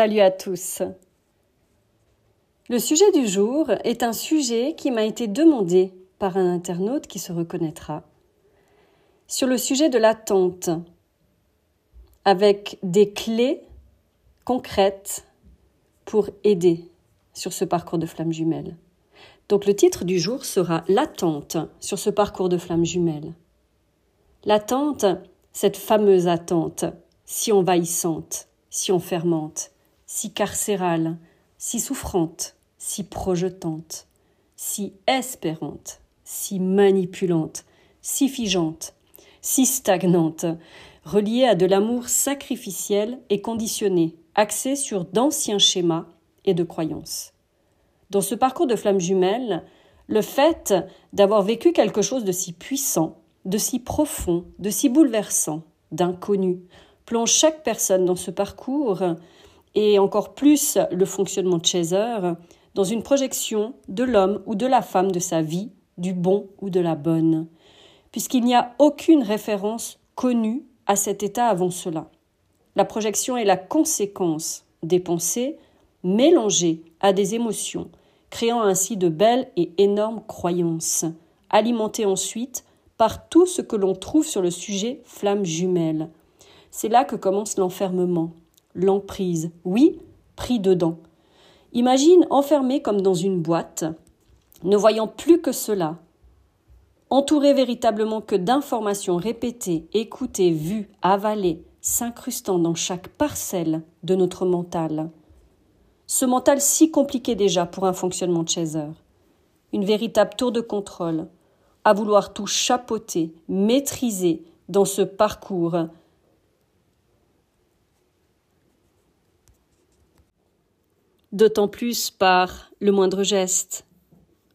Salut à tous. Le sujet du jour est un sujet qui m'a été demandé par un internaute qui se reconnaîtra sur le sujet de l'attente avec des clés concrètes pour aider sur ce parcours de flamme jumelle. Donc le titre du jour sera L'attente sur ce parcours de flamme jumelle. L'attente, cette fameuse attente, si envahissante, si enfermante, si carcérale, si souffrante, si projetante, si espérante, si manipulante, si figeante, si stagnante, reliée à de l'amour sacrificiel et conditionné, axé sur d'anciens schémas et de croyances. Dans ce parcours de flamme jumelle, le fait d'avoir vécu quelque chose de si puissant, de si profond, de si bouleversant, d'inconnu, plonge chaque personne dans ce parcours et encore plus le fonctionnement de Chaser dans une projection de l'homme ou de la femme de sa vie, du bon ou de la bonne, puisqu'il n'y a aucune référence connue à cet état avant cela. La projection est la conséquence des pensées mélangées à des émotions, créant ainsi de belles et énormes croyances, alimentées ensuite par tout ce que l'on trouve sur le sujet flamme jumelle, c'est là que commence l'enfermement, l'emprise, oui, pris dedans. Imagine enfermé comme dans une boîte, ne voyant plus que cela, entouré véritablement que d'informations répétées, écoutées, vues, avalées, s'incrustant dans chaque parcelle de notre mental. Ce mental si compliqué déjà pour un fonctionnement de chaser. Une véritable tour de contrôle, à vouloir tout chapeauter, maîtriser dans ce parcours d'autant plus par le moindre geste,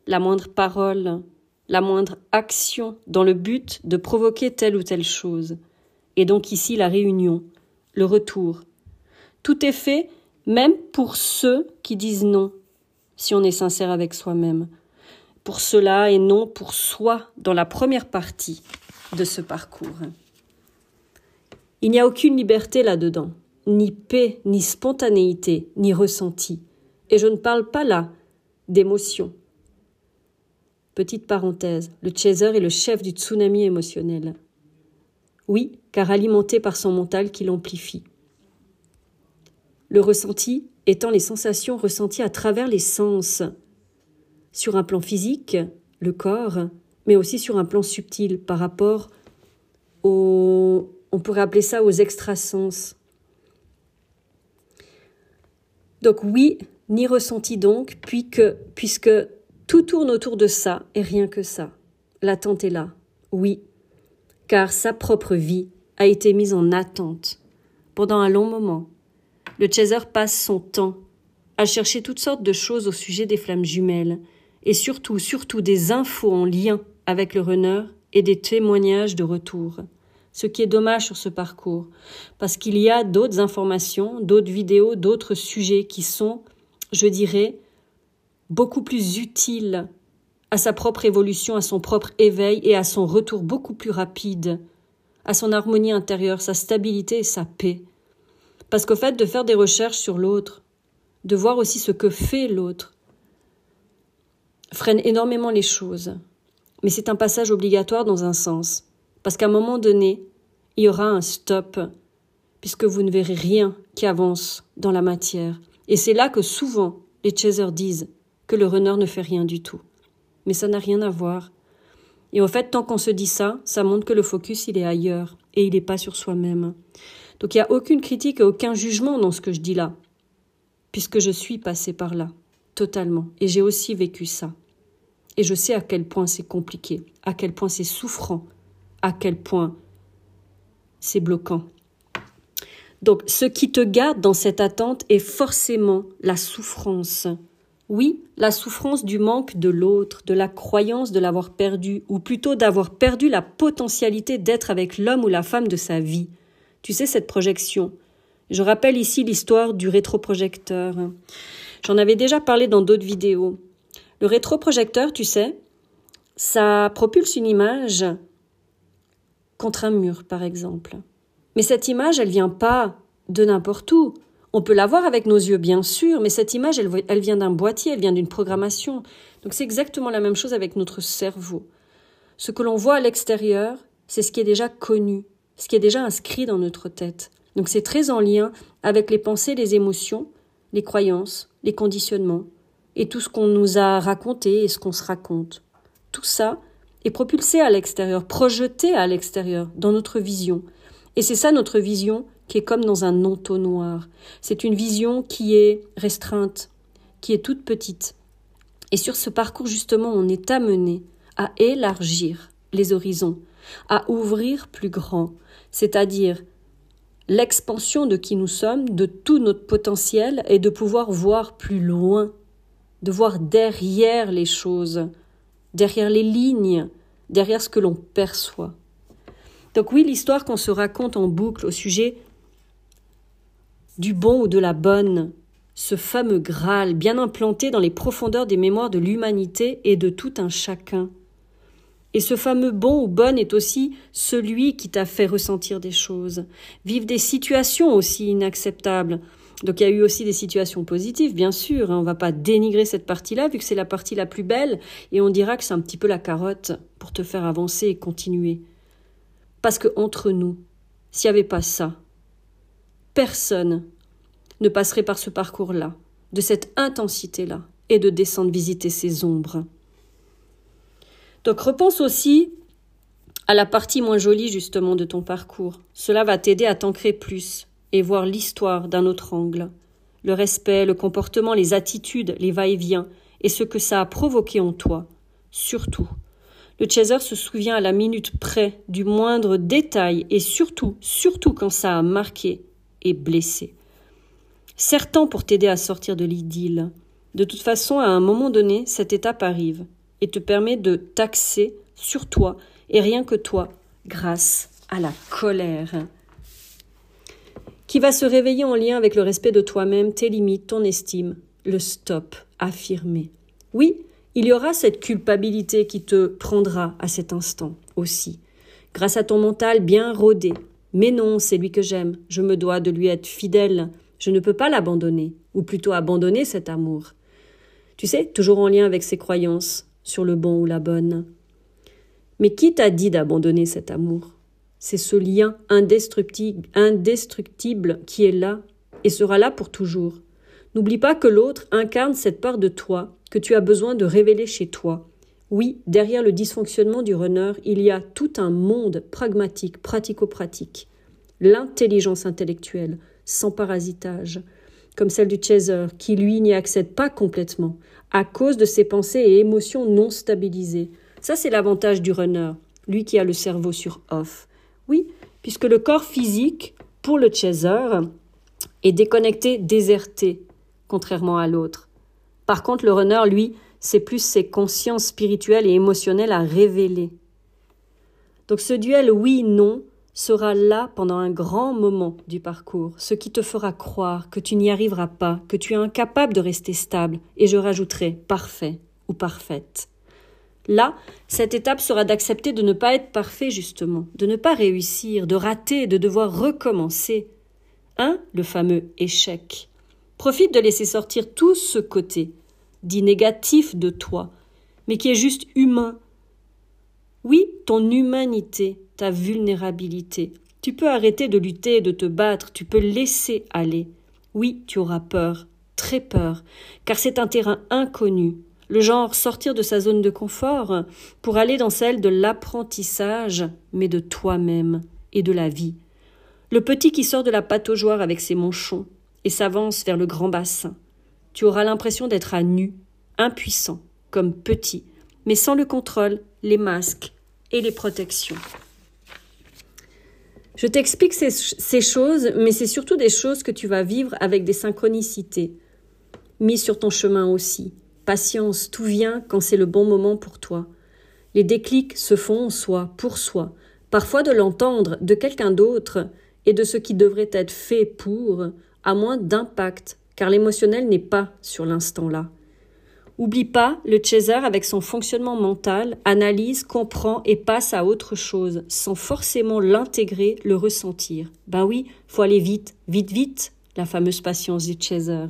la moindre parole, la moindre action dans le but de provoquer telle ou telle chose. Et donc ici la réunion, le retour. Tout est fait même pour ceux qui disent non, si on est sincère avec soi-même. Pour cela et non pour soi dans la première partie de ce parcours. Il n'y a aucune liberté là-dedans ni paix, ni spontanéité, ni ressenti. Et je ne parle pas là d'émotion. Petite parenthèse, le chaser est le chef du tsunami émotionnel. Oui, car alimenté par son mental qui l'amplifie. Le ressenti étant les sensations ressenties à travers les sens, sur un plan physique, le corps, mais aussi sur un plan subtil par rapport aux, on pourrait appeler ça aux extrasens, donc oui, ni ressenti donc, puisque tout tourne autour de ça et rien que ça. L'attente est là, oui, car sa propre vie a été mise en attente pendant un long moment. Le chaser passe son temps à chercher toutes sortes de choses au sujet des flammes jumelles, et surtout, surtout des infos en lien avec le runner et des témoignages de retour ce qui est dommage sur ce parcours, parce qu'il y a d'autres informations, d'autres vidéos, d'autres sujets qui sont, je dirais, beaucoup plus utiles à sa propre évolution, à son propre éveil et à son retour beaucoup plus rapide, à son harmonie intérieure, sa stabilité et sa paix. Parce qu'au fait de faire des recherches sur l'autre, de voir aussi ce que fait l'autre, freine énormément les choses. Mais c'est un passage obligatoire dans un sens. Parce qu'à un moment donné, il y aura un stop, puisque vous ne verrez rien qui avance dans la matière. Et c'est là que souvent les chasers disent que le runner ne fait rien du tout. Mais ça n'a rien à voir. Et au fait, tant qu'on se dit ça, ça montre que le focus, il est ailleurs, et il n'est pas sur soi-même. Donc il n'y a aucune critique et aucun jugement dans ce que je dis là, puisque je suis passé par là, totalement, et j'ai aussi vécu ça. Et je sais à quel point c'est compliqué, à quel point c'est souffrant, à quel point c'est bloquant. Donc ce qui te garde dans cette attente est forcément la souffrance. Oui, la souffrance du manque de l'autre, de la croyance de l'avoir perdu, ou plutôt d'avoir perdu la potentialité d'être avec l'homme ou la femme de sa vie. Tu sais, cette projection. Je rappelle ici l'histoire du rétroprojecteur. J'en avais déjà parlé dans d'autres vidéos. Le rétroprojecteur, tu sais, ça propulse une image contre un mur, par exemple. Mais cette image, elle vient pas de n'importe où. On peut la voir avec nos yeux, bien sûr, mais cette image, elle, elle vient d'un boîtier, elle vient d'une programmation. Donc c'est exactement la même chose avec notre cerveau. Ce que l'on voit à l'extérieur, c'est ce qui est déjà connu, ce qui est déjà inscrit dans notre tête. Donc c'est très en lien avec les pensées, les émotions, les croyances, les conditionnements, et tout ce qu'on nous a raconté et ce qu'on se raconte. Tout ça propulsé à l'extérieur, projeté à l'extérieur, dans notre vision. Et c'est ça notre vision qui est comme dans un entonnoir. C'est une vision qui est restreinte, qui est toute petite. Et sur ce parcours, justement, on est amené à élargir les horizons, à ouvrir plus grand, c'est-à-dire l'expansion de qui nous sommes, de tout notre potentiel, et de pouvoir voir plus loin, de voir derrière les choses, derrière les lignes, derrière ce que l'on perçoit. Donc oui, l'histoire qu'on se raconte en boucle au sujet du bon ou de la bonne, ce fameux Graal bien implanté dans les profondeurs des mémoires de l'humanité et de tout un chacun. Et ce fameux bon ou bonne est aussi celui qui t'a fait ressentir des choses, vivre des situations aussi inacceptables. Donc il y a eu aussi des situations positives, bien sûr. Hein. on ne va pas dénigrer cette partie-là, vu que c'est la partie la plus belle, et on dira que c'est un petit peu la carotte pour te faire avancer et continuer. Parce que entre nous, s'il n'y avait pas ça, personne ne passerait par ce parcours-là, de cette intensité-là, et de descendre visiter ces ombres. Donc repense aussi à la partie moins jolie justement de ton parcours. Cela va t'aider à t'ancrer plus voir l'histoire d'un autre angle. Le respect, le comportement, les attitudes, les va-et-vient et ce que ça a provoqué en toi. Surtout. Le chaser se souvient à la minute près du moindre détail et surtout, surtout quand ça a marqué et blessé. Certain pour t'aider à sortir de l'idylle. De toute façon, à un moment donné, cette étape arrive et te permet de taxer sur toi et rien que toi grâce à la colère qui va se réveiller en lien avec le respect de toi-même, tes limites, ton estime, le stop affirmé. Oui, il y aura cette culpabilité qui te prendra à cet instant aussi, grâce à ton mental bien rodé. Mais non, c'est lui que j'aime, je me dois de lui être fidèle, je ne peux pas l'abandonner, ou plutôt abandonner cet amour. Tu sais, toujours en lien avec ses croyances, sur le bon ou la bonne. Mais qui t'a dit d'abandonner cet amour? C'est ce lien indestructible, qui est là et sera là pour toujours. N'oublie pas que l'autre incarne cette part de toi que tu as besoin de révéler chez toi. Oui, derrière le dysfonctionnement du runner, il y a tout un monde pragmatique, pratico-pratique. L'intelligence intellectuelle, sans parasitage, comme celle du chaser, qui lui n'y accède pas complètement, à cause de ses pensées et émotions non stabilisées. Ça, c'est l'avantage du runner, lui qui a le cerveau sur off. Oui, puisque le corps physique, pour le chaser, est déconnecté, déserté, contrairement à l'autre. Par contre, le runner, lui, c'est plus ses consciences spirituelles et émotionnelles à révéler. Donc ce duel oui-non sera là pendant un grand moment du parcours, ce qui te fera croire que tu n'y arriveras pas, que tu es incapable de rester stable, et je rajouterai parfait ou parfaite. Là, cette étape sera d'accepter de ne pas être parfait, justement, de ne pas réussir, de rater, de devoir recommencer. Un, le fameux échec. Profite de laisser sortir tout ce côté, dit négatif de toi, mais qui est juste humain. Oui, ton humanité, ta vulnérabilité. Tu peux arrêter de lutter, de te battre, tu peux laisser aller. Oui, tu auras peur, très peur, car c'est un terrain inconnu, le genre sortir de sa zone de confort pour aller dans celle de l'apprentissage, mais de toi-même et de la vie. Le petit qui sort de la pataugeoire avec ses manchons et s'avance vers le grand bassin. Tu auras l'impression d'être à nu, impuissant, comme petit, mais sans le contrôle, les masques et les protections. Je t'explique ces, choses, mais c'est surtout des choses que tu vas vivre avec des synchronicités, mis sur ton chemin aussi. Patience, tout vient quand c'est le bon moment pour toi. Les déclics se font en soi, pour soi, parfois de l'entendre de quelqu'un d'autre et de ce qui devrait être fait pour, à moins d'impact, car l'émotionnel n'est pas sur l'instant là. Oublie pas, le chaser, avec son fonctionnement mental, analyse, comprend et passe à autre chose, sans forcément l'intégrer, le ressentir. Ben oui, faut aller vite, vite, vite. la fameuse patience du chaser.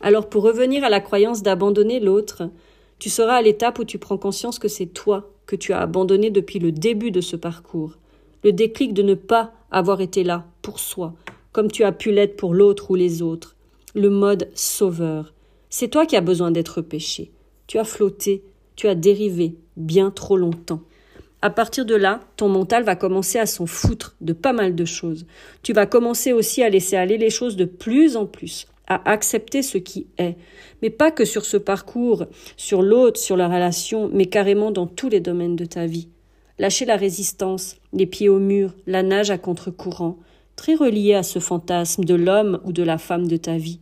Alors pour revenir à la croyance d'abandonner l'autre, tu seras à l'étape où tu prends conscience que c'est toi que tu as abandonné depuis le début de ce parcours. Le déclic de ne pas avoir été là pour soi, comme tu as pu l'être pour l'autre ou les autres. Le mode sauveur. C'est toi qui as besoin d'être pêché. Tu as flotté, tu as dérivé bien trop longtemps. À partir de là, ton mental va commencer à s'en foutre de pas mal de choses. Tu vas commencer aussi à laisser aller les choses de plus en plus, à accepter ce qui est. Mais pas que sur ce parcours, sur l'autre, sur la relation, mais carrément dans tous les domaines de ta vie. Lâcher la résistance, les pieds au mur, la nage à contre-courant, très relié à ce fantasme de l'homme ou de la femme de ta vie.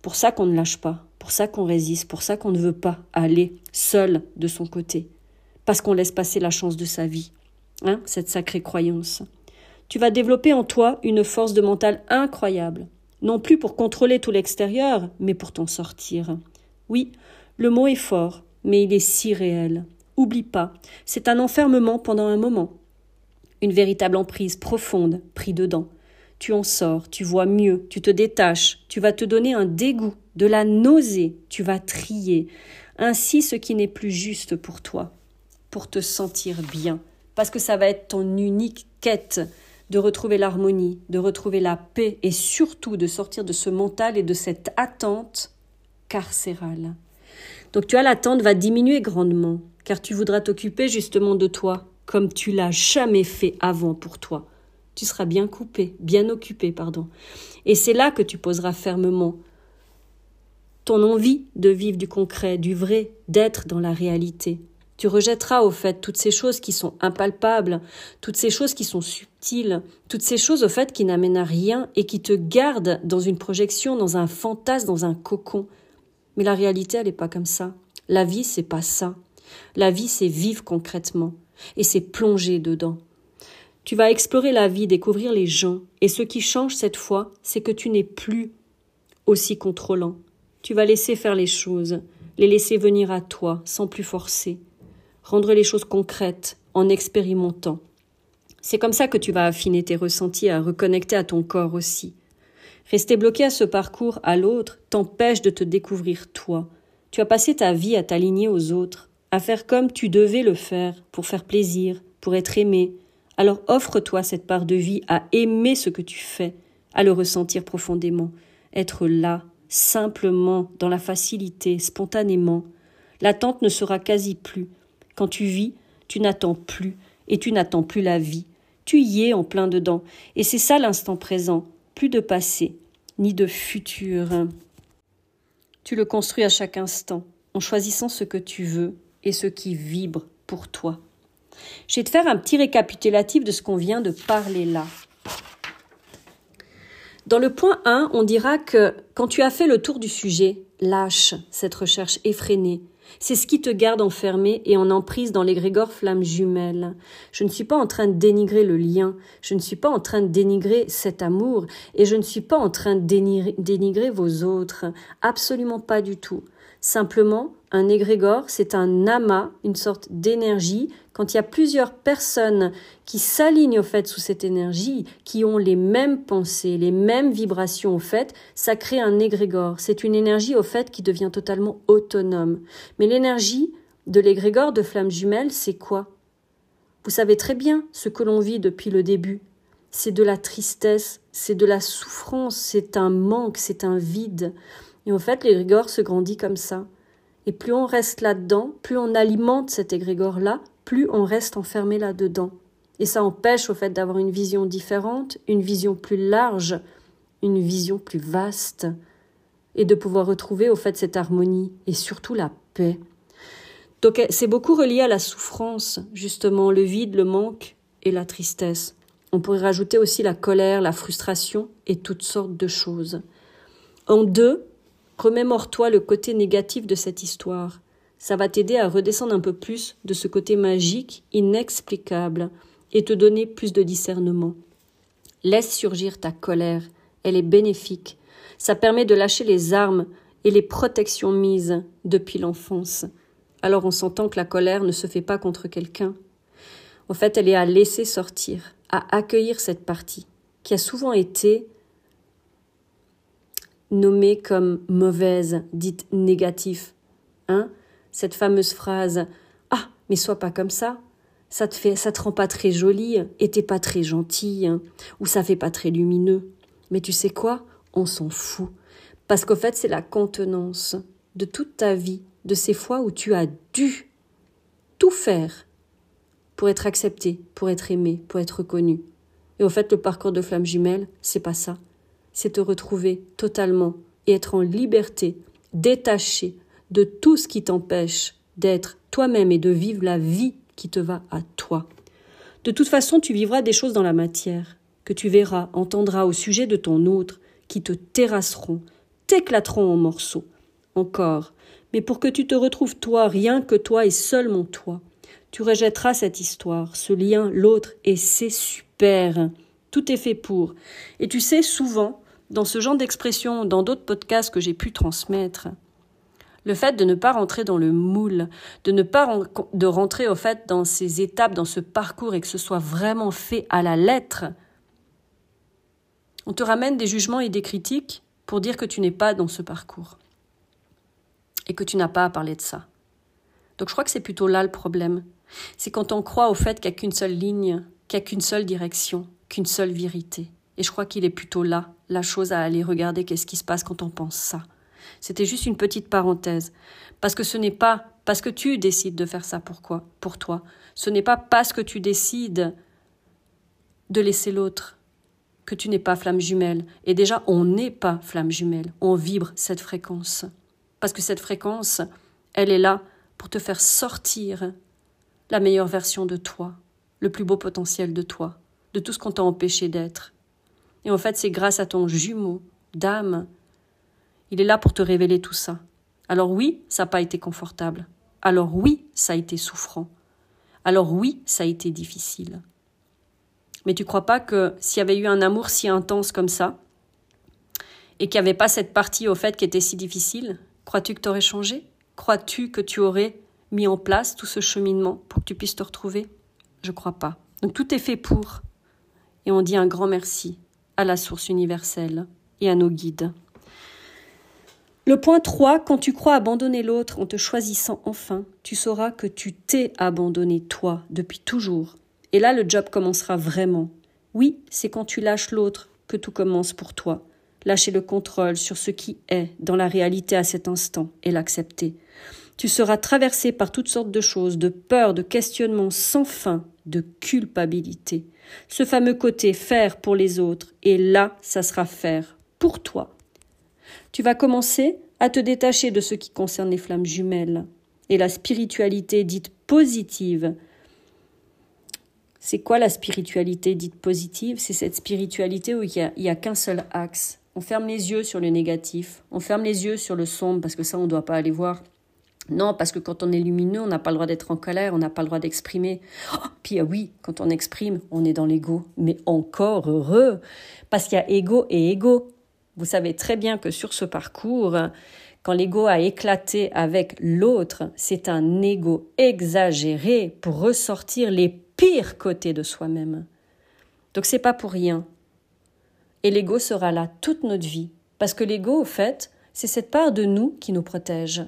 Pour ça qu'on ne lâche pas, pour ça qu'on résiste, pour ça qu'on ne veut pas aller seul de son côté parce qu'on laisse passer la chance de sa vie. Hein, cette sacrée croyance. Tu vas développer en toi une force de mental incroyable, non plus pour contrôler tout l'extérieur, mais pour t'en sortir. Oui, le mot est fort, mais il est si réel. Oublie pas, c'est un enfermement pendant un moment. Une véritable emprise profonde, pris dedans. Tu en sors, tu vois mieux, tu te détaches, tu vas te donner un dégoût, de la nausée, tu vas trier. Ainsi ce qui n'est plus juste pour toi pour te sentir bien, parce que ça va être ton unique quête de retrouver l'harmonie, de retrouver la paix et surtout de sortir de ce mental et de cette attente carcérale. Donc tu as l'attente va diminuer grandement, car tu voudras t'occuper justement de toi, comme tu l'as jamais fait avant pour toi. Tu seras bien coupé, bien occupé, pardon. Et c'est là que tu poseras fermement ton envie de vivre du concret, du vrai, d'être dans la réalité. Tu rejetteras au fait toutes ces choses qui sont impalpables, toutes ces choses qui sont subtiles, toutes ces choses au fait qui n'amènent à rien et qui te gardent dans une projection, dans un fantasme, dans un cocon. Mais la réalité, elle n'est pas comme ça. La vie, c'est pas ça. La vie, c'est vivre concrètement et c'est plonger dedans. Tu vas explorer la vie, découvrir les gens, et ce qui change cette fois, c'est que tu n'es plus aussi contrôlant. Tu vas laisser faire les choses, les laisser venir à toi, sans plus forcer rendre les choses concrètes en expérimentant. C'est comme ça que tu vas affiner tes ressentis, à reconnecter à ton corps aussi. Rester bloqué à ce parcours à l'autre t'empêche de te découvrir toi. Tu as passé ta vie à t'aligner aux autres, à faire comme tu devais le faire, pour faire plaisir, pour être aimé. Alors offre-toi cette part de vie à aimer ce que tu fais, à le ressentir profondément, être là, simplement, dans la facilité, spontanément. L'attente ne sera quasi plus. Quand tu vis, tu n'attends plus, et tu n'attends plus la vie. Tu y es en plein dedans, et c'est ça l'instant présent, plus de passé, ni de futur. Tu le construis à chaque instant, en choisissant ce que tu veux et ce qui vibre pour toi. Je vais te faire un petit récapitulatif de ce qu'on vient de parler là. Dans le point 1, on dira que quand tu as fait le tour du sujet, lâche cette recherche effrénée, c'est ce qui te garde enfermé et en emprise dans l'égrégore flamme jumelle. Je ne suis pas en train de dénigrer le lien, je ne suis pas en train de dénigrer cet amour, et je ne suis pas en train de dénigrer vos autres. Absolument pas du tout. Simplement, un égrégore, c'est un amas, une sorte d'énergie. Quand il y a plusieurs personnes qui s'alignent au fait sous cette énergie, qui ont les mêmes pensées, les mêmes vibrations au fait, ça crée un égrégore. C'est une énergie au fait qui devient totalement autonome. Mais l'énergie de l'égrégore de flamme jumelle, c'est quoi? Vous savez très bien ce que l'on vit depuis le début. C'est de la tristesse, c'est de la souffrance, c'est un manque, c'est un vide. Et en fait, l'égrégore se grandit comme ça. Et plus on reste là-dedans, plus on alimente cet égrégore-là, plus on reste enfermé là-dedans. Et ça empêche au fait d'avoir une vision différente, une vision plus large, une vision plus vaste, et de pouvoir retrouver au fait cette harmonie et surtout la paix. Donc c'est beaucoup relié à la souffrance, justement, le vide, le manque et la tristesse. On pourrait rajouter aussi la colère, la frustration et toutes sortes de choses. En deux, Remémore-toi le côté négatif de cette histoire. Ça va t'aider à redescendre un peu plus de ce côté magique, inexplicable, et te donner plus de discernement. Laisse surgir ta colère, elle est bénéfique. Ça permet de lâcher les armes et les protections mises depuis l'enfance. Alors on s'entend que la colère ne se fait pas contre quelqu'un. En fait, elle est à laisser sortir, à accueillir cette partie, qui a souvent été nommée comme mauvaise, dite négative. Hein Cette fameuse phrase Ah, mais sois pas comme ça. Ça te fait, ça te rend pas très jolie, et t'es pas très gentille, ou ça fait pas très lumineux. Mais tu sais quoi? On s'en fout. Parce qu'au fait, c'est la contenance de toute ta vie, de ces fois où tu as dû tout faire pour être accepté, pour être aimé, pour être reconnu. Et au fait, le parcours de flamme jumelle, c'est pas ça. C'est te retrouver totalement et être en liberté, détaché de tout ce qui t'empêche d'être toi-même et de vivre la vie qui te va à toi. De toute façon, tu vivras des choses dans la matière, que tu verras, entendras au sujet de ton autre, qui te terrasseront, t'éclateront en morceaux. Encore. Mais pour que tu te retrouves toi, rien que toi et seulement toi, tu rejetteras cette histoire, ce lien, l'autre, et c'est super. Tout est fait pour. Et tu sais, souvent, dans ce genre d'expression, dans d'autres podcasts que j'ai pu transmettre, le fait de ne pas rentrer dans le moule, de ne pas de rentrer au fait dans ces étapes, dans ce parcours et que ce soit vraiment fait à la lettre, on te ramène des jugements et des critiques pour dire que tu n'es pas dans ce parcours et que tu n'as pas à parler de ça. Donc je crois que c'est plutôt là le problème c'est quand on croit au fait qu'il n'y a qu'une seule ligne, qu'il n'y a qu'une seule direction, qu'une seule vérité. Et je crois qu'il est plutôt là, la chose à aller regarder qu'est-ce qui se passe quand on pense ça. C'était juste une petite parenthèse. Parce que ce n'est pas parce que tu décides de faire ça pourquoi, pour toi. Ce n'est pas parce que tu décides de laisser l'autre que tu n'es pas flamme jumelle. Et déjà, on n'est pas flamme jumelle. On vibre cette fréquence. Parce que cette fréquence, elle est là pour te faire sortir la meilleure version de toi, le plus beau potentiel de toi, de tout ce qu'on t'a empêché d'être. Et en fait, c'est grâce à ton jumeau d'âme. Il est là pour te révéler tout ça. Alors oui, ça n'a pas été confortable. Alors oui, ça a été souffrant. Alors oui, ça a été difficile. Mais tu crois pas que s'il y avait eu un amour si intense comme ça, et qu'il n'y avait pas cette partie au fait qui était si difficile, crois-tu que tu aurais changé? Crois-tu que tu aurais mis en place tout ce cheminement pour que tu puisses te retrouver? Je crois pas. Donc tout est fait pour. Et on dit un grand merci à la source universelle et à nos guides. Le point 3, quand tu crois abandonner l'autre en te choisissant enfin, tu sauras que tu t'es abandonné toi depuis toujours. Et là, le job commencera vraiment. Oui, c'est quand tu lâches l'autre que tout commence pour toi. Lâcher le contrôle sur ce qui est dans la réalité à cet instant et l'accepter. Tu seras traversé par toutes sortes de choses, de peurs, de questionnements sans fin, de culpabilité. Ce fameux côté faire pour les autres, et là, ça sera faire pour toi. Tu vas commencer à te détacher de ce qui concerne les flammes jumelles et la spiritualité dite positive. C'est quoi la spiritualité dite positive? C'est cette spiritualité où il n'y a, qu'un seul axe. On ferme les yeux sur le négatif, on ferme les yeux sur le sombre parce que ça on ne doit pas aller voir. Non, parce que quand on est lumineux, on n'a pas le droit d'être en colère, on n'a pas le droit d'exprimer. Oh, puis ah oui, quand on exprime, on est dans l'ego. Mais encore heureux, parce qu'il y a ego et ego. Vous savez très bien que sur ce parcours, quand l'ego a éclaté avec l'autre, c'est un ego exagéré pour ressortir les pires côtés de soi-même. Donc c'est pas pour rien. Et l'ego sera là toute notre vie. Parce que l'ego, au fait, c'est cette part de nous qui nous protège.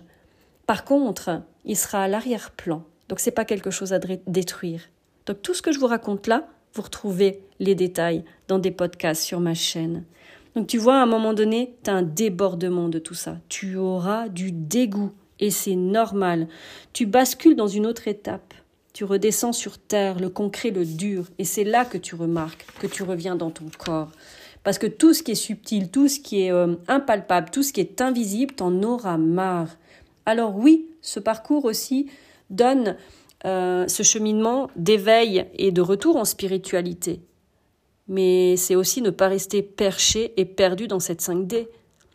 Par contre, il sera à l'arrière-plan. Donc c'est pas quelque chose à détruire. Donc tout ce que je vous raconte là, vous retrouvez les détails dans des podcasts sur ma chaîne. Donc tu vois, à un moment donné, tu as un débordement de tout ça. Tu auras du dégoût et c'est normal. Tu bascules dans une autre étape. Tu redescends sur terre, le concret, le dur, et c'est là que tu remarques que tu reviens dans ton corps. Parce que tout ce qui est subtil, tout ce qui est euh, impalpable, tout ce qui est invisible, t'en auras marre. Alors oui, ce parcours aussi donne euh, ce cheminement d'éveil et de retour en spiritualité. Mais c'est aussi ne pas rester perché et perdu dans cette 5D.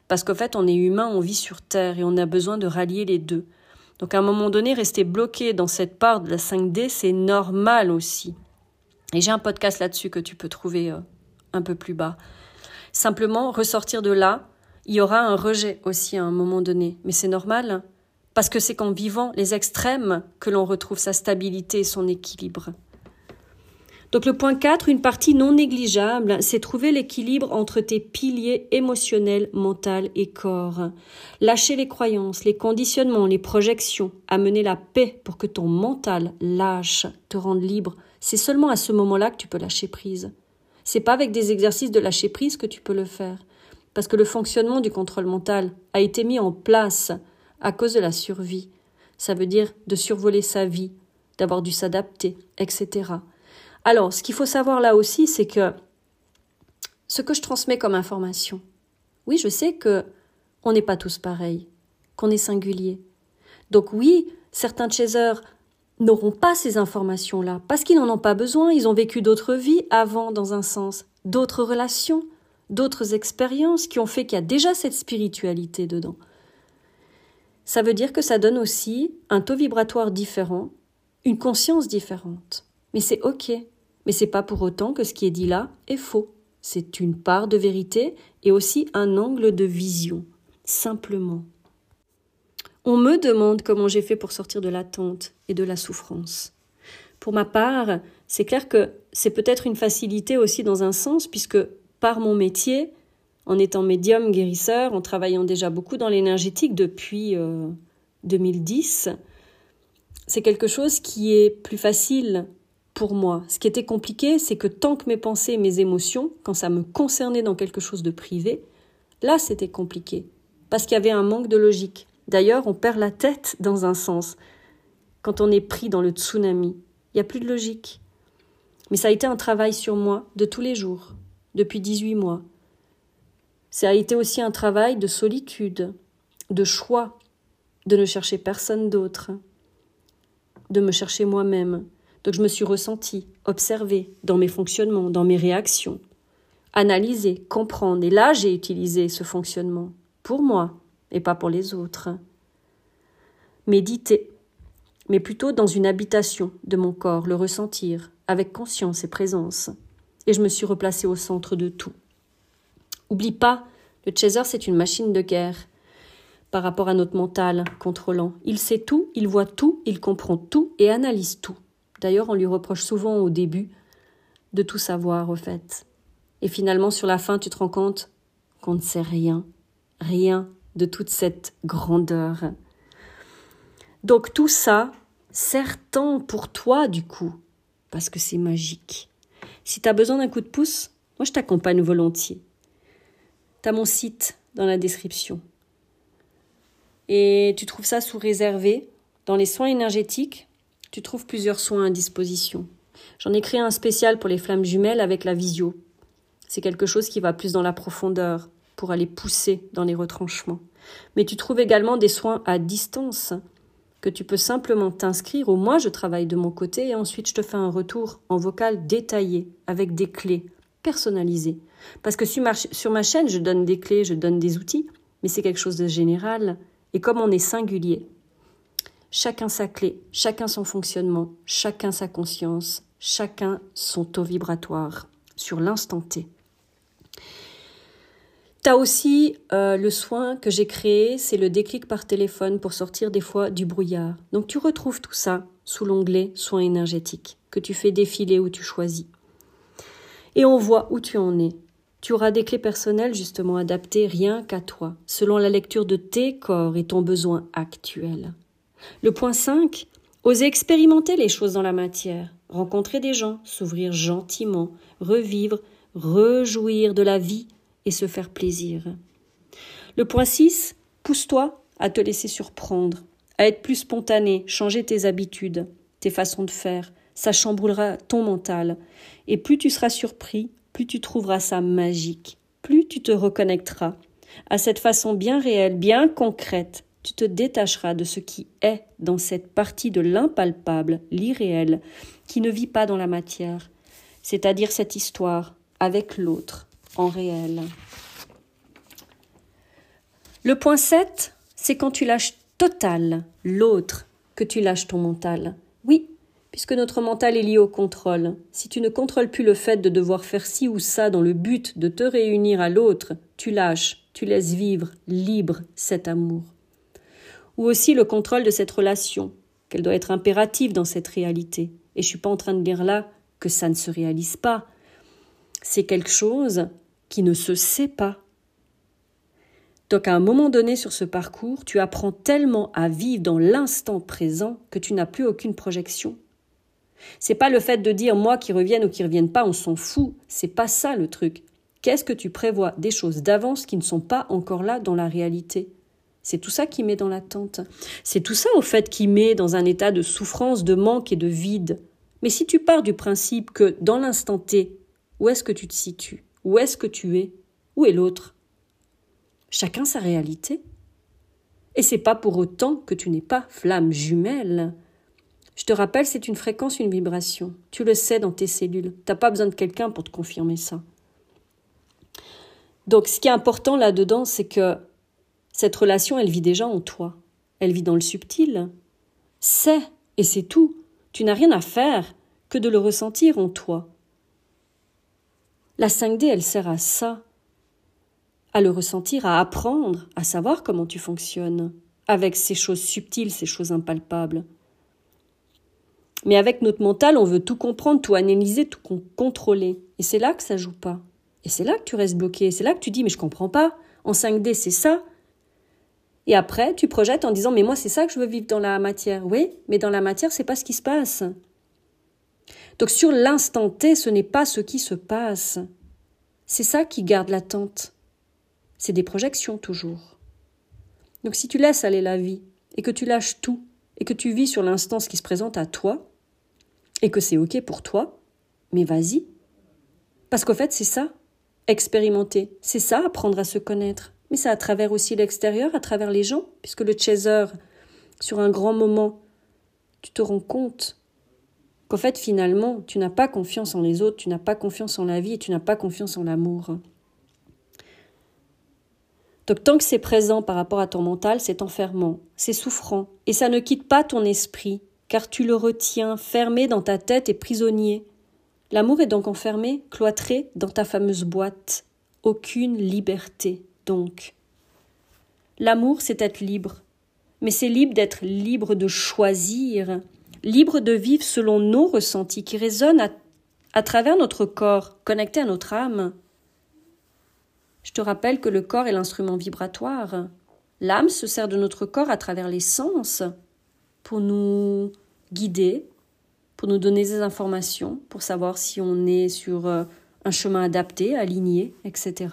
Parce qu'en fait, on est humain, on vit sur Terre et on a besoin de rallier les deux. Donc à un moment donné, rester bloqué dans cette part de la 5D, c'est normal aussi. Et j'ai un podcast là-dessus que tu peux trouver euh, un peu plus bas. Simplement, ressortir de là, il y aura un rejet aussi à un moment donné. Mais c'est normal. Parce que c'est qu'en vivant les extrêmes que l'on retrouve sa stabilité et son équilibre. Donc le point 4, une partie non négligeable, c'est trouver l'équilibre entre tes piliers émotionnels, mental et corps. Lâcher les croyances, les conditionnements, les projections, amener la paix pour que ton mental lâche, te rende libre. C'est seulement à ce moment-là que tu peux lâcher prise. C'est pas avec des exercices de lâcher prise que tu peux le faire. Parce que le fonctionnement du contrôle mental a été mis en place à cause de la survie. Ça veut dire de survoler sa vie, d'avoir dû s'adapter, etc. Alors, ce qu'il faut savoir là aussi, c'est que ce que je transmets comme information, oui, je sais que on n'est pas tous pareils, qu'on est singulier. Donc oui, certains chasers n'auront pas ces informations-là parce qu'ils n'en ont pas besoin, ils ont vécu d'autres vies avant dans un sens, d'autres relations, d'autres expériences qui ont fait qu'il y a déjà cette spiritualité dedans. Ça veut dire que ça donne aussi un taux vibratoire différent, une conscience différente. Mais c'est OK. Mais c'est pas pour autant que ce qui est dit là est faux. C'est une part de vérité et aussi un angle de vision. Simplement. On me demande comment j'ai fait pour sortir de l'attente et de la souffrance. Pour ma part, c'est clair que c'est peut-être une facilité aussi dans un sens, puisque par mon métier, en étant médium guérisseur, en travaillant déjà beaucoup dans l'énergétique depuis 2010, euh, c'est quelque chose qui est plus facile pour moi. Ce qui était compliqué, c'est que tant que mes pensées, mes émotions, quand ça me concernait dans quelque chose de privé, là c'était compliqué, parce qu'il y avait un manque de logique. D'ailleurs, on perd la tête dans un sens quand on est pris dans le tsunami. Il n'y a plus de logique. Mais ça a été un travail sur moi de tous les jours, depuis 18 mois. Ça a été aussi un travail de solitude, de choix, de ne chercher personne d'autre, de me chercher moi-même, donc je me suis ressentie, observée dans mes fonctionnements, dans mes réactions, analyser, comprendre. Et là, j'ai utilisé ce fonctionnement pour moi et pas pour les autres. Méditer, mais plutôt dans une habitation de mon corps, le ressentir, avec conscience et présence. Et je me suis replacée au centre de tout. Oublie pas, le chaser, c'est une machine de guerre par rapport à notre mental contrôlant. Il sait tout, il voit tout, il comprend tout et analyse tout. D'ailleurs, on lui reproche souvent au début de tout savoir, au fait. Et finalement, sur la fin, tu te rends compte qu'on ne sait rien, rien de toute cette grandeur. Donc tout ça sert tant pour toi, du coup, parce que c'est magique. Si tu as besoin d'un coup de pouce, moi je t'accompagne volontiers. Tu mon site dans la description. Et tu trouves ça sous réservé dans les soins énergétiques tu trouves plusieurs soins à disposition. J'en ai créé un spécial pour les flammes jumelles avec la visio. C'est quelque chose qui va plus dans la profondeur pour aller pousser dans les retranchements. Mais tu trouves également des soins à distance que tu peux simplement t'inscrire ou moi je travaille de mon côté et ensuite je te fais un retour en vocal détaillé avec des clés personnalisées. Parce que sur ma, sur ma chaîne, je donne des clés, je donne des outils, mais c'est quelque chose de général. Et comme on est singulier, Chacun sa clé, chacun son fonctionnement, chacun sa conscience, chacun son taux vibratoire sur l'instant T. Tu as aussi euh, le soin que j'ai créé, c'est le déclic par téléphone pour sortir des fois du brouillard. Donc tu retrouves tout ça sous l'onglet soins énergétiques que tu fais défiler où tu choisis. Et on voit où tu en es. Tu auras des clés personnelles justement adaptées rien qu'à toi, selon la lecture de tes corps et ton besoin actuel. Le point 5, oser expérimenter les choses dans la matière, rencontrer des gens, s'ouvrir gentiment, revivre, rejouir de la vie et se faire plaisir. Le point 6, pousse-toi à te laisser surprendre, à être plus spontané, changer tes habitudes, tes façons de faire, ça chamboulera ton mental. Et plus tu seras surpris, plus tu trouveras ça magique, plus tu te reconnecteras à cette façon bien réelle, bien concrète tu te détacheras de ce qui est dans cette partie de l'impalpable, l'irréel, qui ne vit pas dans la matière, c'est-à-dire cette histoire avec l'autre, en réel. Le point 7, c'est quand tu lâches total l'autre que tu lâches ton mental. Oui, puisque notre mental est lié au contrôle. Si tu ne contrôles plus le fait de devoir faire ci ou ça dans le but de te réunir à l'autre, tu lâches, tu laisses vivre libre cet amour ou aussi le contrôle de cette relation, qu'elle doit être impérative dans cette réalité. Et je suis pas en train de dire là que ça ne se réalise pas. C'est quelque chose qui ne se sait pas. Donc à un moment donné sur ce parcours, tu apprends tellement à vivre dans l'instant présent que tu n'as plus aucune projection. C'est pas le fait de dire moi qui revienne ou qui revienne pas, on s'en fout. C'est pas ça le truc. Qu'est-ce que tu prévois? Des choses d'avance qui ne sont pas encore là dans la réalité. C'est tout ça qui met dans l'attente. C'est tout ça au fait qui met dans un état de souffrance, de manque et de vide. Mais si tu pars du principe que dans l'instant T, où est-ce que tu te situes? Où est-ce que tu es? Où est l'autre? Chacun sa réalité. Et c'est pas pour autant que tu n'es pas flamme jumelle. Je te rappelle, c'est une fréquence, une vibration. Tu le sais dans tes cellules. T'as pas besoin de quelqu'un pour te confirmer ça. Donc, ce qui est important là-dedans, c'est que cette relation, elle vit déjà en toi. Elle vit dans le subtil. C'est, et c'est tout. Tu n'as rien à faire que de le ressentir en toi. La 5D, elle sert à ça à le ressentir, à apprendre, à savoir comment tu fonctionnes, avec ces choses subtiles, ces choses impalpables. Mais avec notre mental, on veut tout comprendre, tout analyser, tout contrôler. Et c'est là que ça joue pas. Et c'est là que tu restes bloqué. C'est là que tu dis, mais je comprends pas. En 5D, c'est ça. Et après, tu projettes en disant, mais moi, c'est ça que je veux vivre dans la matière. Oui, mais dans la matière, c'est pas ce qui se passe. Donc, sur l'instant T, ce n'est pas ce qui se passe. C'est ça qui garde l'attente c'est des projections toujours. Donc si tu laisses aller la vie, et que tu lâches tout, et que tu vis sur l'instant ce qui se présente à toi, et que c'est OK pour toi, mais vas-y. Parce qu'au fait, c'est ça, expérimenter, c'est ça, apprendre à se connaître. Mais c'est à travers aussi l'extérieur, à travers les gens, puisque le chaser, sur un grand moment, tu te rends compte qu'en fait, finalement, tu n'as pas confiance en les autres, tu n'as pas confiance en la vie et tu n'as pas confiance en l'amour. Donc tant que c'est présent par rapport à ton mental, c'est enfermant, c'est souffrant, et ça ne quitte pas ton esprit, car tu le retiens fermé dans ta tête et prisonnier. L'amour est donc enfermé, cloîtré dans ta fameuse boîte. Aucune liberté, donc. L'amour, c'est être libre. Mais c'est libre d'être libre de choisir, libre de vivre selon nos ressentis qui résonnent à, travers notre corps, connectés à notre âme. Je te rappelle que le corps est l'instrument vibratoire. L'âme se sert de notre corps à travers les sens pour nous guider, pour nous donner des informations, pour savoir si on est sur euh, un chemin adapté, aligné, etc.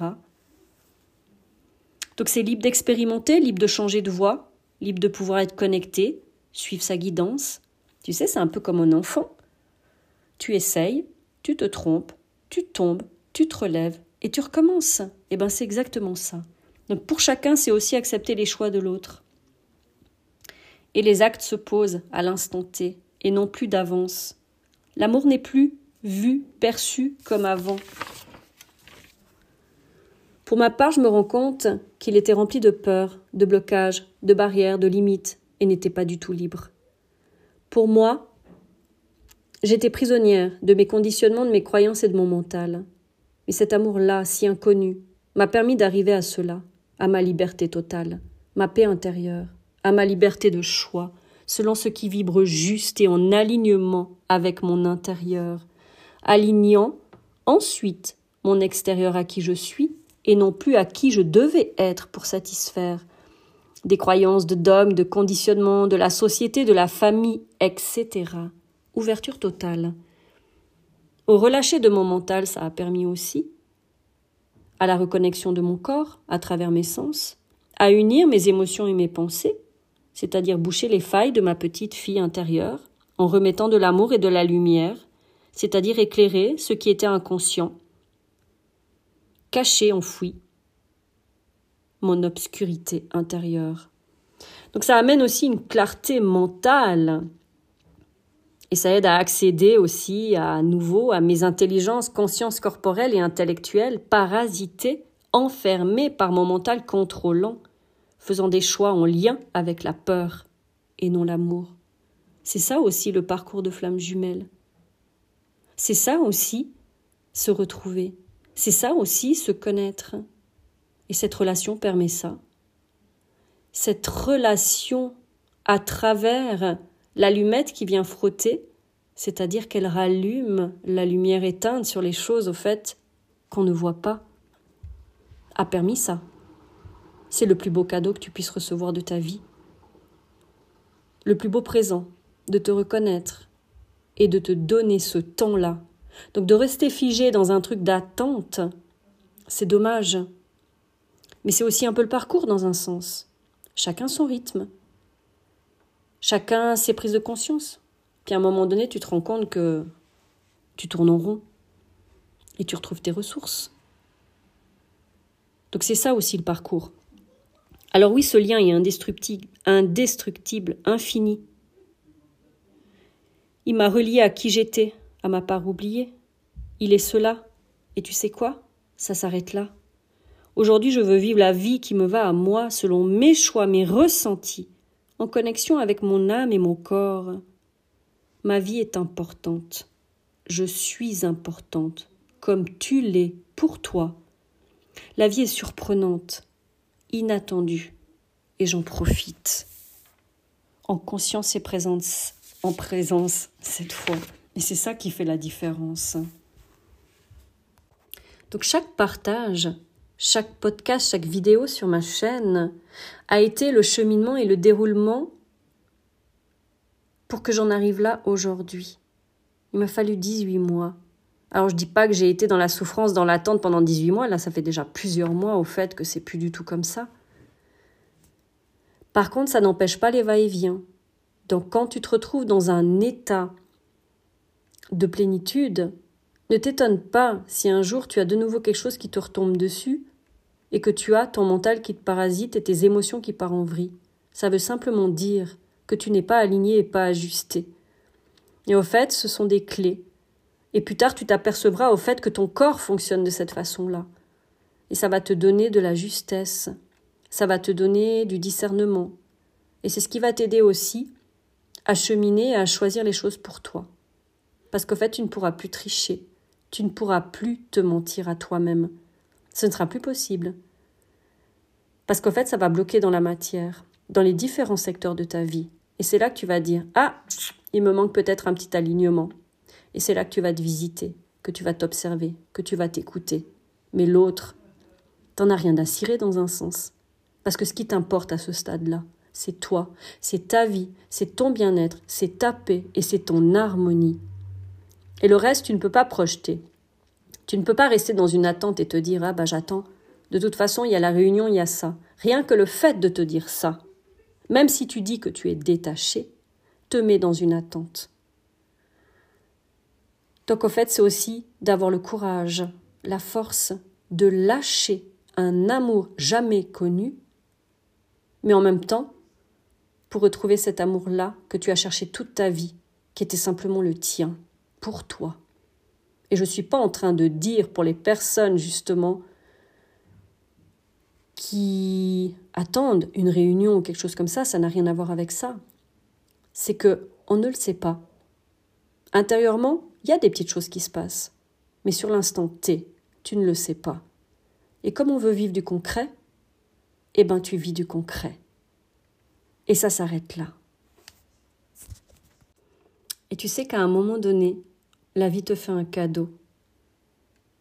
Donc c'est libre d'expérimenter, libre de changer de voie, libre de pouvoir être connecté, suivre sa guidance. Tu sais, c'est un peu comme un enfant. Tu essayes, tu te trompes, tu tombes, tu te relèves, et tu recommences. Et eh ben c'est exactement ça. Donc pour chacun, c'est aussi accepter les choix de l'autre. Et les actes se posent à l'instant T et non plus d'avance. L'amour n'est plus vu, perçu comme avant. Pour ma part, je me rends compte qu'il était rempli de peur, de blocages, de barrières, de limites, et n'était pas du tout libre. Pour moi, j'étais prisonnière de mes conditionnements, de mes croyances et de mon mental. Mais cet amour-là, si inconnu, m'a permis d'arriver à cela, à ma liberté totale, ma paix intérieure, à ma liberté de choix, selon ce qui vibre juste et en alignement avec mon intérieur, alignant ensuite mon extérieur à qui je suis et non plus à qui je devais être pour satisfaire des croyances de dogmes, de conditionnement, de la société, de la famille, etc. Ouverture totale. Au relâcher de mon mental, ça a permis aussi à la reconnexion de mon corps à travers mes sens, à unir mes émotions et mes pensées, c'est-à-dire boucher les failles de ma petite fille intérieure, en remettant de l'amour et de la lumière, c'est-à-dire éclairer ce qui était inconscient, caché, enfoui, mon obscurité intérieure. Donc ça amène aussi une clarté mentale et ça aide à accéder aussi à nouveau à mes intelligences, consciences corporelles et intellectuelles, parasitées, enfermées par mon mental contrôlant, faisant des choix en lien avec la peur et non l'amour. C'est ça aussi le parcours de flamme jumelle. C'est ça aussi se retrouver. C'est ça aussi se connaître. Et cette relation permet ça. Cette relation à travers l'allumette qui vient frotter c'est-à-dire qu'elle rallume la lumière éteinte sur les choses au fait qu'on ne voit pas, a permis ça. C'est le plus beau cadeau que tu puisses recevoir de ta vie. Le plus beau présent, de te reconnaître et de te donner ce temps-là. Donc de rester figé dans un truc d'attente, c'est dommage. Mais c'est aussi un peu le parcours dans un sens. Chacun son rythme. Chacun ses prises de conscience. Puis à un moment donné, tu te rends compte que tu tournes en rond et tu retrouves tes ressources. Donc c'est ça aussi le parcours. Alors oui, ce lien est indestructible, infini. Il m'a relié à qui j'étais, ma part oubliée. Il est cela. Et tu sais quoi? Ça s'arrête là. Aujourd'hui, je veux vivre la vie qui me va à moi, selon mes choix, mes ressentis, en connexion avec mon âme et mon corps. Ma vie est importante. Je suis importante, comme tu l'es pour toi. La vie est surprenante inattendu et j'en profite. En conscience et présence, en présence cette fois. Et c'est ça qui fait la différence. Donc chaque partage, chaque podcast, chaque vidéo sur ma chaîne a été le cheminement et le déroulement pour que j'en arrive là aujourd'hui. Il m'a fallu 18 mois. Alors je dis pas que j'ai été dans la souffrance, dans l'attente pendant 18 mois, là ça fait déjà plusieurs mois au fait que c'est plus du tout comme ça. Par contre, ça n'empêche pas les va-et-vient. Donc quand tu te retrouves dans un état de plénitude, ne t'étonne pas si un jour tu as de nouveau quelque chose qui te retombe dessus et que tu as ton mental qui te parasite et tes émotions qui partent en vrille. Ça veut simplement dire que tu n'es pas aligné et pas ajusté. Et au fait, ce sont des clés et plus tard, tu t'apercevras au fait que ton corps fonctionne de cette façon-là. Et ça va te donner de la justesse. Ça va te donner du discernement. Et c'est ce qui va t'aider aussi à cheminer et à choisir les choses pour toi. Parce qu'au fait, tu ne pourras plus tricher. Tu ne pourras plus te mentir à toi-même. Ce ne sera plus possible. Parce qu'au fait, ça va bloquer dans la matière, dans les différents secteurs de ta vie. Et c'est là que tu vas dire Ah, il me manque peut-être un petit alignement. Et c'est là que tu vas te visiter, que tu vas t'observer, que tu vas t'écouter. Mais l'autre, t'en as rien à cirer dans un sens. Parce que ce qui t'importe à ce stade-là, c'est toi, c'est ta vie, c'est ton bien-être, c'est ta paix et c'est ton harmonie. Et le reste, tu ne peux pas projeter. Tu ne peux pas rester dans une attente et te dire Ah bah j'attends. De toute façon, il y a la réunion, il y a ça. Rien que le fait de te dire ça, même si tu dis que tu es détaché, te met dans une attente. Donc au fait, c'est aussi d'avoir le courage, la force de lâcher un amour jamais connu, mais en même temps, pour retrouver cet amour-là que tu as cherché toute ta vie, qui était simplement le tien, pour toi. Et je ne suis pas en train de dire pour les personnes justement qui attendent une réunion ou quelque chose comme ça, ça n'a rien à voir avec ça. C'est que on ne le sait pas. Intérieurement, il y a des petites choses qui se passent. Mais sur l'instant T, tu ne le sais pas. Et comme on veut vivre du concret, eh ben tu vis du concret. Et ça s'arrête là. Et tu sais qu'à un moment donné, la vie te fait un cadeau.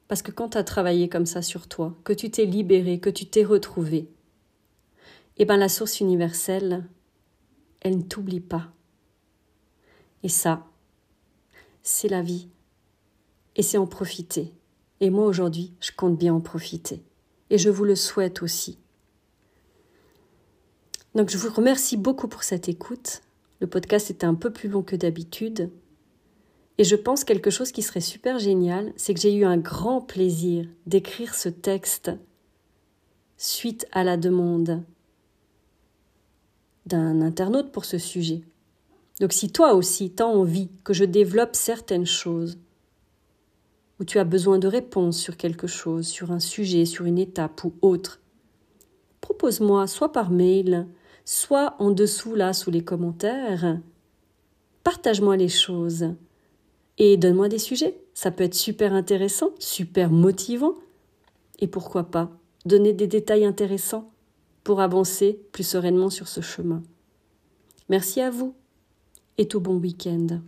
Parce que quand tu as travaillé comme ça sur toi, que tu t'es libéré, que tu t'es retrouvé, eh ben la source universelle, elle ne t'oublie pas. Et ça, c'est la vie. Et c'est en profiter. Et moi aujourd'hui, je compte bien en profiter. Et je vous le souhaite aussi. Donc je vous remercie beaucoup pour cette écoute. Le podcast était un peu plus long que d'habitude. Et je pense quelque chose qui serait super génial, c'est que j'ai eu un grand plaisir d'écrire ce texte suite à la demande d'un internaute pour ce sujet. Donc si toi aussi t'as envie que je développe certaines choses, ou tu as besoin de réponses sur quelque chose, sur un sujet, sur une étape ou autre, propose-moi soit par mail, soit en dessous là sous les commentaires. Partage-moi les choses et donne-moi des sujets. Ça peut être super intéressant, super motivant. Et pourquoi pas donner des détails intéressants pour avancer plus sereinement sur ce chemin. Merci à vous et tout bon week-end.